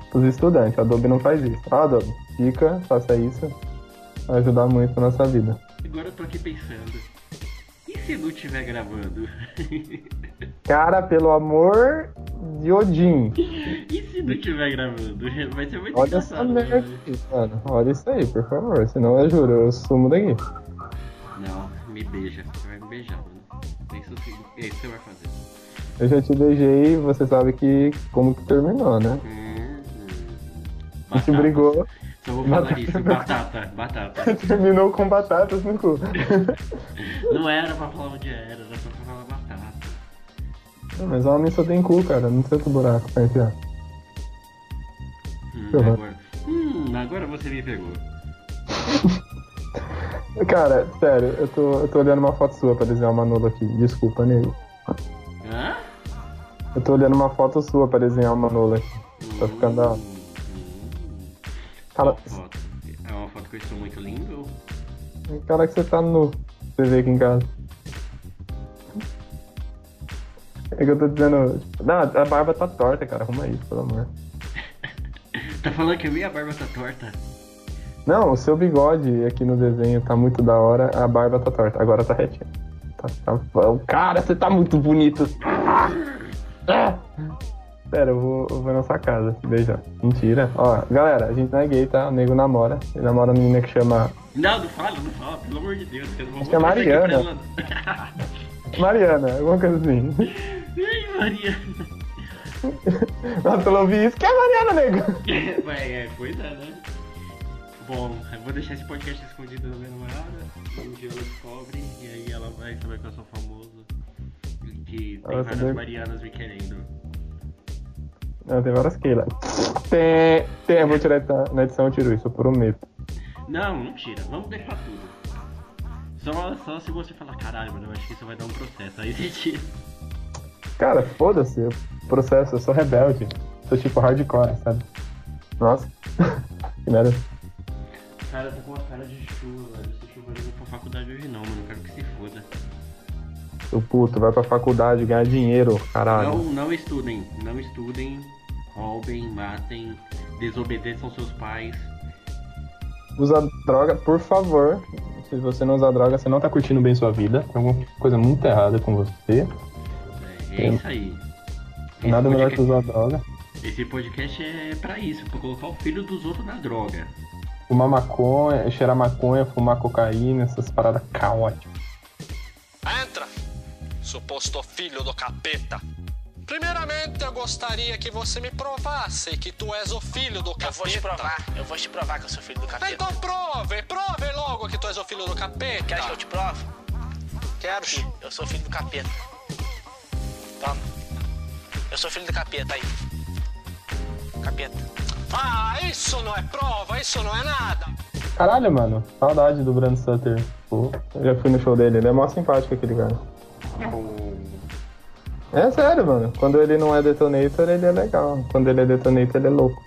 pros estudantes. A Adobe não faz isso. Ah, Adobe, fica, faça isso. Vai ajudar muito na nossa vida. Agora eu tô aqui pensando. E se não estiver gravando? [laughs] Cara, pelo amor de Odin. e se não estiver gravando? Vai ser muito Olha essa engraçado. merda né? aqui, mano. Olha isso aí, por favor. Senão eu juro, eu sumo daqui. Não, me beija. Você vai me beijar, mano. Isso, é isso que você vai fazer. Eu já te beijei você sabe que como que terminou, né? Hum, A gente brigou, Só vou falar Batata. isso. Batata, batata. [laughs] terminou com batatas no cu. [laughs] Não era pra falar onde era, era pra falar batata. Não, Mas homem só tem cu, cara. Não tem outro buraco pra enfiar. Hum, agora, hum, agora você me pegou. [laughs] Cara, sério, eu tô, eu tô olhando uma foto sua pra desenhar uma nula aqui. Desculpa, nego. Hã? Eu tô olhando uma foto sua pra desenhar uma nula aqui. Tá ficando da hora. Cara, foto? É uma foto que eu estou muito lindo? cara que você tá nu. Você vê aqui em casa. É que eu tô dizendo. Não, a barba tá torta, cara. Arruma isso, pelo amor. [laughs] Tá falando que a minha barba tá torta? Não, o seu bigode aqui no desenho tá muito da hora, a barba tá torta. Agora tá retinha. Tá, tá. Cara, você tá muito bonito. Ah! [laughs] Pera, eu vou, eu vou na sua casa te beijar. Mentira. Ó, galera, a gente não é gay, tá? O nego namora. Ele namora uma menina que chama Não, não fala, não fala, pelo amor de Deus, que eu não vou Acho que é Mariana. [laughs] Mariana, alguma coisa assim. Ai, Mariana. Nossa, eu ouvi isso. Que é Mariana, nego? [laughs] Vai, é, pois é, né? Bom, eu vou deixar esse podcast escondido da minha namorada. Um dia ela descobre e aí ela vai saber que eu sou famoso. E que tem várias Marianas me querendo. Não, tem várias Keila. Tem, tem, eu vou tirar essa- na edição, eu tiro isso, eu prometo. Não, não tira, vamos deixar tudo. Só, só se você falar, caralho, mano, eu acho que isso vai dar um processo. Aí você tira. Cara, foda-se, eu processo, eu sou rebelde. Sou tipo hardcore, sabe? Nossa. [laughs] que merda. Cara, eu tô com uma cara de chuva, velho. Essa chuva não vou pra faculdade hoje não, mano. Eu quero que se foda. Seu puto, vai pra faculdade ganhar dinheiro, caralho. Não, não estudem, não estudem, roubem, matem, desobedeçam seus pais. Usa droga, por favor. Se você não usar droga, você não tá curtindo bem sua vida. Tem alguma coisa muito errada com você. É, é isso aí. Esse Nada melhor que podcast- usar droga. Esse podcast é pra isso, pra colocar o filho dos outros na droga. Fumar maconha, cheirar maconha, fumar cocaína, essas paradas caóticas. Suposto filho do capeta. Primeiramente, eu gostaria que você me provasse que tu és o filho do capeta. Eu vou te provar, eu vou te provar que eu sou filho do capeta. Então prove, prove logo que tu és o filho do capeta. Quer que eu te prove? Quero. Eu sou filho do capeta. Toma. Eu sou filho do capeta aí. Capeta. Ah, isso não é prova, isso não é nada. Caralho, mano. Saudade do Brandon Sutter. Pô, eu já fui no show dele, ele é mó simpático aquele cara. É sério, mano. Quando ele não é detonator, ele é legal. Quando ele é detonator, ele é louco.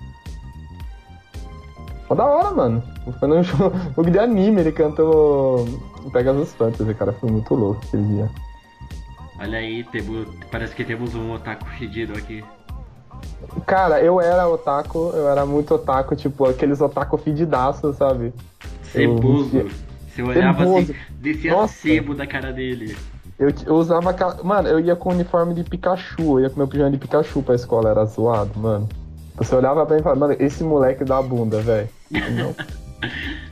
Foi da hora, mano. Foi num [laughs] show jogo de anime, ele cantou Pegasus Fantasy, cara. Foi muito louco aquele dia. Olha aí, temos, parece que temos um otaku fedido aqui. Cara, eu era otaku, eu era muito otaku, tipo, aqueles otaku fedidaço, sabe? Ceboso. Eu- Você olhava Ceboso. assim, descia Nossa. sebo da cara dele. Eu, eu usava. Mano, eu ia com o uniforme de Pikachu, eu ia com meu pijama de Pikachu pra escola, era zoado, mano. Você olhava pra mim e falava, mano, esse moleque dá bunda, velho. [laughs]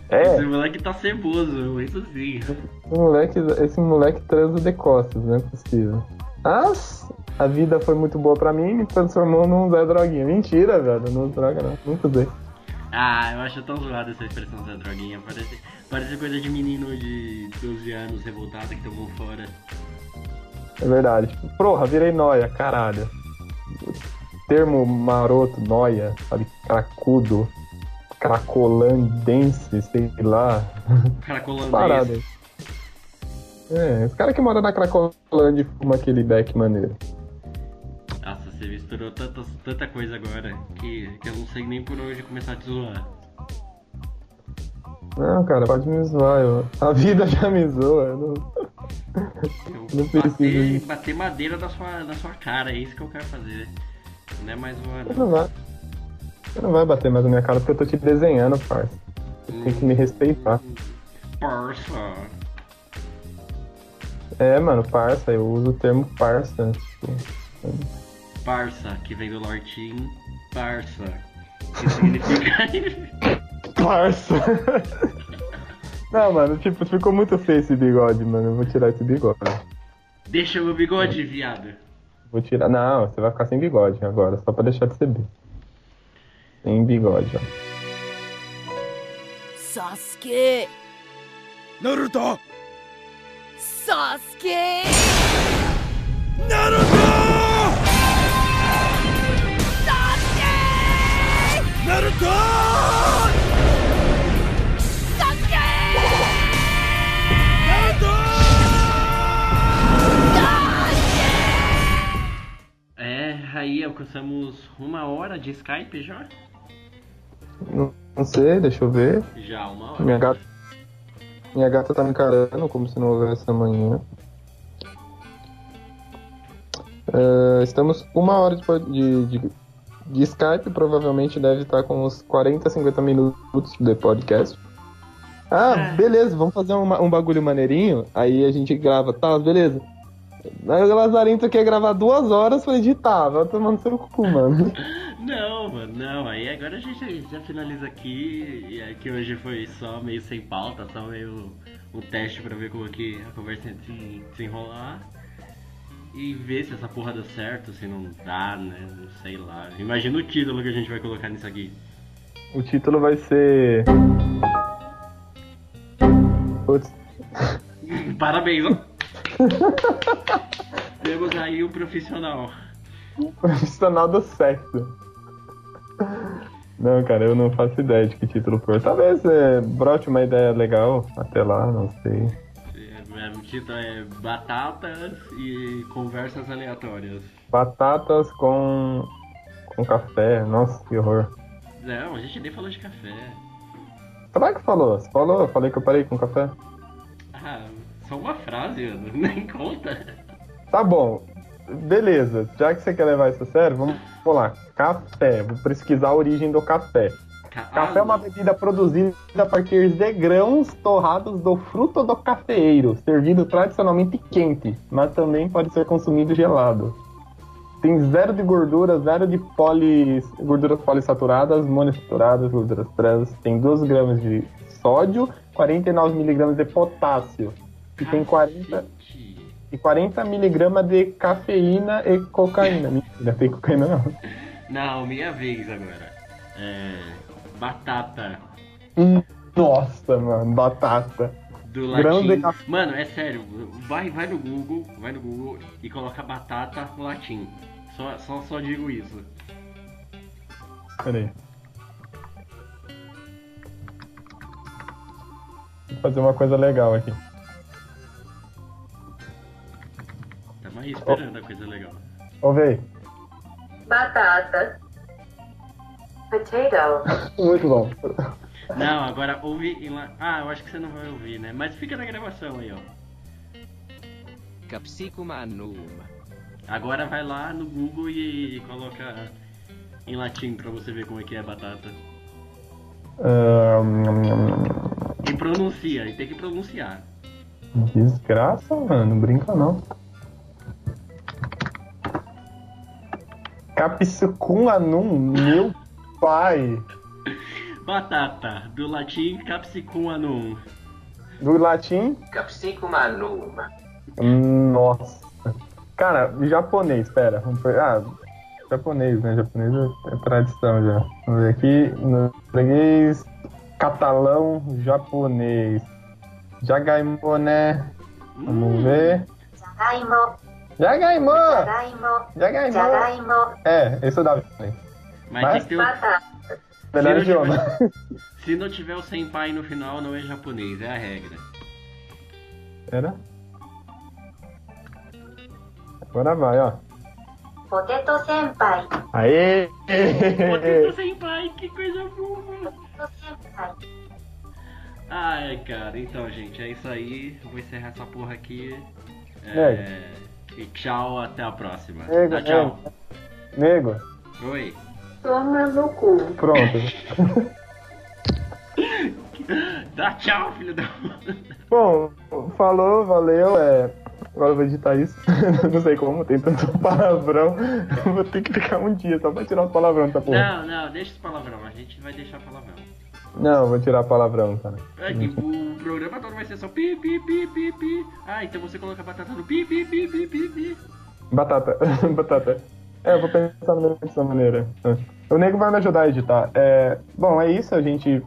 É, Esse moleque tá ceboso, isso sim. esse moleque, esse moleque transa de costas, não é possível. Mas a vida foi muito boa pra mim e me transformou num Zé Droguinha. Mentira, velho, não uso droga não, nunca usei. Ah, eu acho tão zoada essa expressão da droguinha. Parece, parece coisa de menino de 12 anos revoltado que tomou fora. É verdade. Tipo, porra, virei noia, caralho. Termo maroto, noia, sabe? Cracudo, cracolandense, sei lá. Caracolandês. Parada. É, os caras que moram na Cracolândia fumam aquele beck maneiro. Você misturou tanta, tanta coisa agora que, que eu não sei nem por onde começar a te zoar. Não, cara, pode me zoar. Eu... A vida já me zoa. eu Não... [laughs] Não Eu preciso bater, bater madeira na sua, na sua cara, é isso que eu quero fazer. Não é mais Você voando. não vai. Você não vai bater mais na minha cara porque eu tô te desenhando, parça. Você tem que me respeitar. Parça. É, mano, parça, eu uso o termo parça. Tipo, Parça, que vem do latim parça. Que significa. [laughs] parça! Não, mano, tipo, ficou muito feio esse bigode, mano. Eu vou tirar esse bigode. Deixa meu bigode, viado. Vou tirar. Não, você vai ficar sem bigode agora, só pra deixar de ser bem. Sem bigode, ó. Sasuke! Naruto! Sasuke! Naruto! Aí alcançamos uma hora de Skype já? Não, não sei, deixa eu ver. Já, uma hora. Minha gata. Minha gata tá me encarando como se não houvesse amanhã. É, estamos uma hora de, de, de Skype, provavelmente deve estar com uns 40, 50 minutos de podcast. Ah, É. beleza, vamos fazer uma- um bagulho maneirinho. Aí a gente grava, tá, beleza. O Lazarinto quer gravar duas horas pra editar, vai tomando seu cu, mano. [laughs] Não, mano, não. Aí agora a gente já finaliza aqui. E é que hoje foi só meio sem pauta, só meio um teste pra ver como que a conversa ia se, se enrolar. E ver se essa porra dá certo, se não dá, né? Não sei lá. Imagina o título que a gente vai colocar nisso aqui. O título vai ser. Putz, Parabéns, ó! [laughs] Temos aí um profissional. profissional do sexo. Não, cara, eu não faço ideia de que título for. Talvez é, brote uma ideia legal até lá, não sei. É, O título é Batatas e Conversas Aleatórias. Batatas com. com café. Nossa, que horror. Não, a gente nem falou de café. Será que falou? Você falou? Eu falei que eu parei com café? Ah, só uma frase, mano. [laughs] Nem conta. Tá bom. Beleza. Já que você quer levar isso a sério, vamos, vamos lá. Café. Vou pesquisar a origem do café. Ca- Café é ah, uma bebida produzida a partir de grãos torrados do fruto do cafeeiro, servido tradicionalmente quente, mas também pode ser consumido gelado. Tem zero de gordura, zero de poli... gorduras polissaturadas, monoinsaturadas, gorduras trans. Tem 2 gramas de sódio, 49 miligramas de potássio. E tem 40, cacete. e 40 miligramas de cafeína e cocaína. [laughs] Mentira, tem cocaína não. Não, minha vez agora. É. Batata. Nossa, mano, batata. Do de latim. café. Mano, é sério. Vai, vai no Google, vai no Google e coloca batata no latim. Só, só, só digo isso. Pera aí. Vou fazer uma coisa legal aqui. Tamo aí esperando a coisa legal. Ô, véi. Batata. Potato. [laughs] Muito bom. Não, agora ouve em lá. Ah, eu acho que você não vai ouvir, né? Mas fica na gravação aí, ó. Capsicum annum. Agora vai lá no Google e coloca em latim pra você ver como é que é batata. Ahn, E pronuncia, e tem que pronunciar. desgraça, mano. Não brinca, não. Capsicum anum, meu pai. Batata, do latim capsicum anum. Do latim, Capsicum annum. nossa. Cara, japonês, pera. Ah, japonês, né? Japonês é, é tradição já. Vamos ver aqui. Norueguês, catalão, japonês. Jagaimoné. Vamos ver. Jagaimo. Jagaimô! Jagaimo. Jagaimô! Jagaimo. É, esse eu dava também. Mas, Mas- tem que ter o... Se não idioma. [laughs] Se não tiver o senpai no final, não é japonês, é a regra. Era? Agora vai, ó. Potato senpai. Aê! Potato senpai, que coisa boa! Potato senpai. Ai, cara, então, gente, é isso aí. Eu vou encerrar essa porra aqui. É... Nego. E tchau, até a próxima. Nego, Dá tchau. Nego, Oi. Toma no cu. pronto. [laughs] Dá tchau, filho da. Bom, falou, valeu. É... Agora eu vou editar isso. [laughs] Não sei como, tem tanto palavrão. [laughs] Vou ter que ficar um dia só pra tirar os palavrão dessa porra. Não, não, deixa os palavrão. A gente vai deixar palavrão. Não, vou tirar palavrão, cara. É que o programa todo vai ser só pi, pi, pi, pi, pi. Ah, então você coloca a batata no pi, pi, pi, pi, pi, pi. Batata, [laughs] batata. É, eu vou pensar dessa maneira. O nego vai me ajudar a editar. É, bom, é isso, a gente,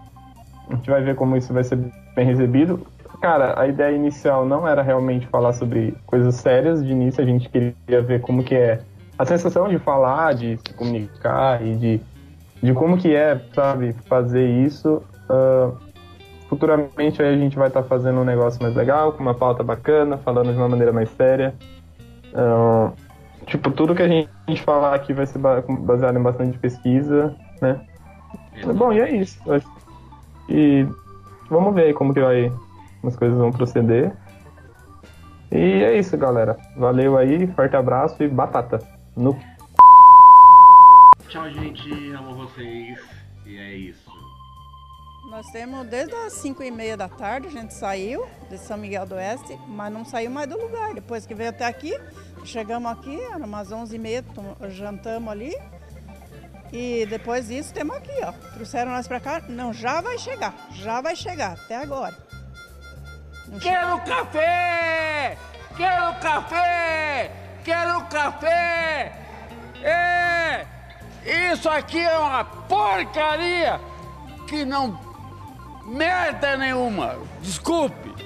a gente vai ver como isso vai ser bem recebido. Cara, a ideia inicial não era realmente falar sobre coisas sérias de início, a gente queria ver como que é a sensação de falar, de se comunicar e de, de como que é, sabe, fazer isso. Ah, futuramente aí a gente vai estar fazendo um negócio mais legal, com uma pauta bacana, falando de uma maneira mais séria. Ah, tipo, tudo que a gente, a gente falar aqui vai ser ba- baseado em bastante pesquisa, né? Bom, e é isso. E vamos ver aí como que vai, as coisas vão proceder. E é isso, galera. Valeu aí, forte abraço e batata. No Tchau, gente. Amo vocês. E é isso. Nós temos desde as 5 e meia da tarde, a gente saiu de São Miguel do Oeste, mas não saiu mais do lugar. Depois que veio até aqui, chegamos aqui, era umas 11 e meia, jantamos ali. E depois disso, temos aqui, ó. Trouxeram nós pra cá. Não, já vai chegar, já vai chegar, até agora. Não Quero café! Quero café! Quero café! É! Isso aqui é uma porcaria que não merda nenhuma. Desculpe.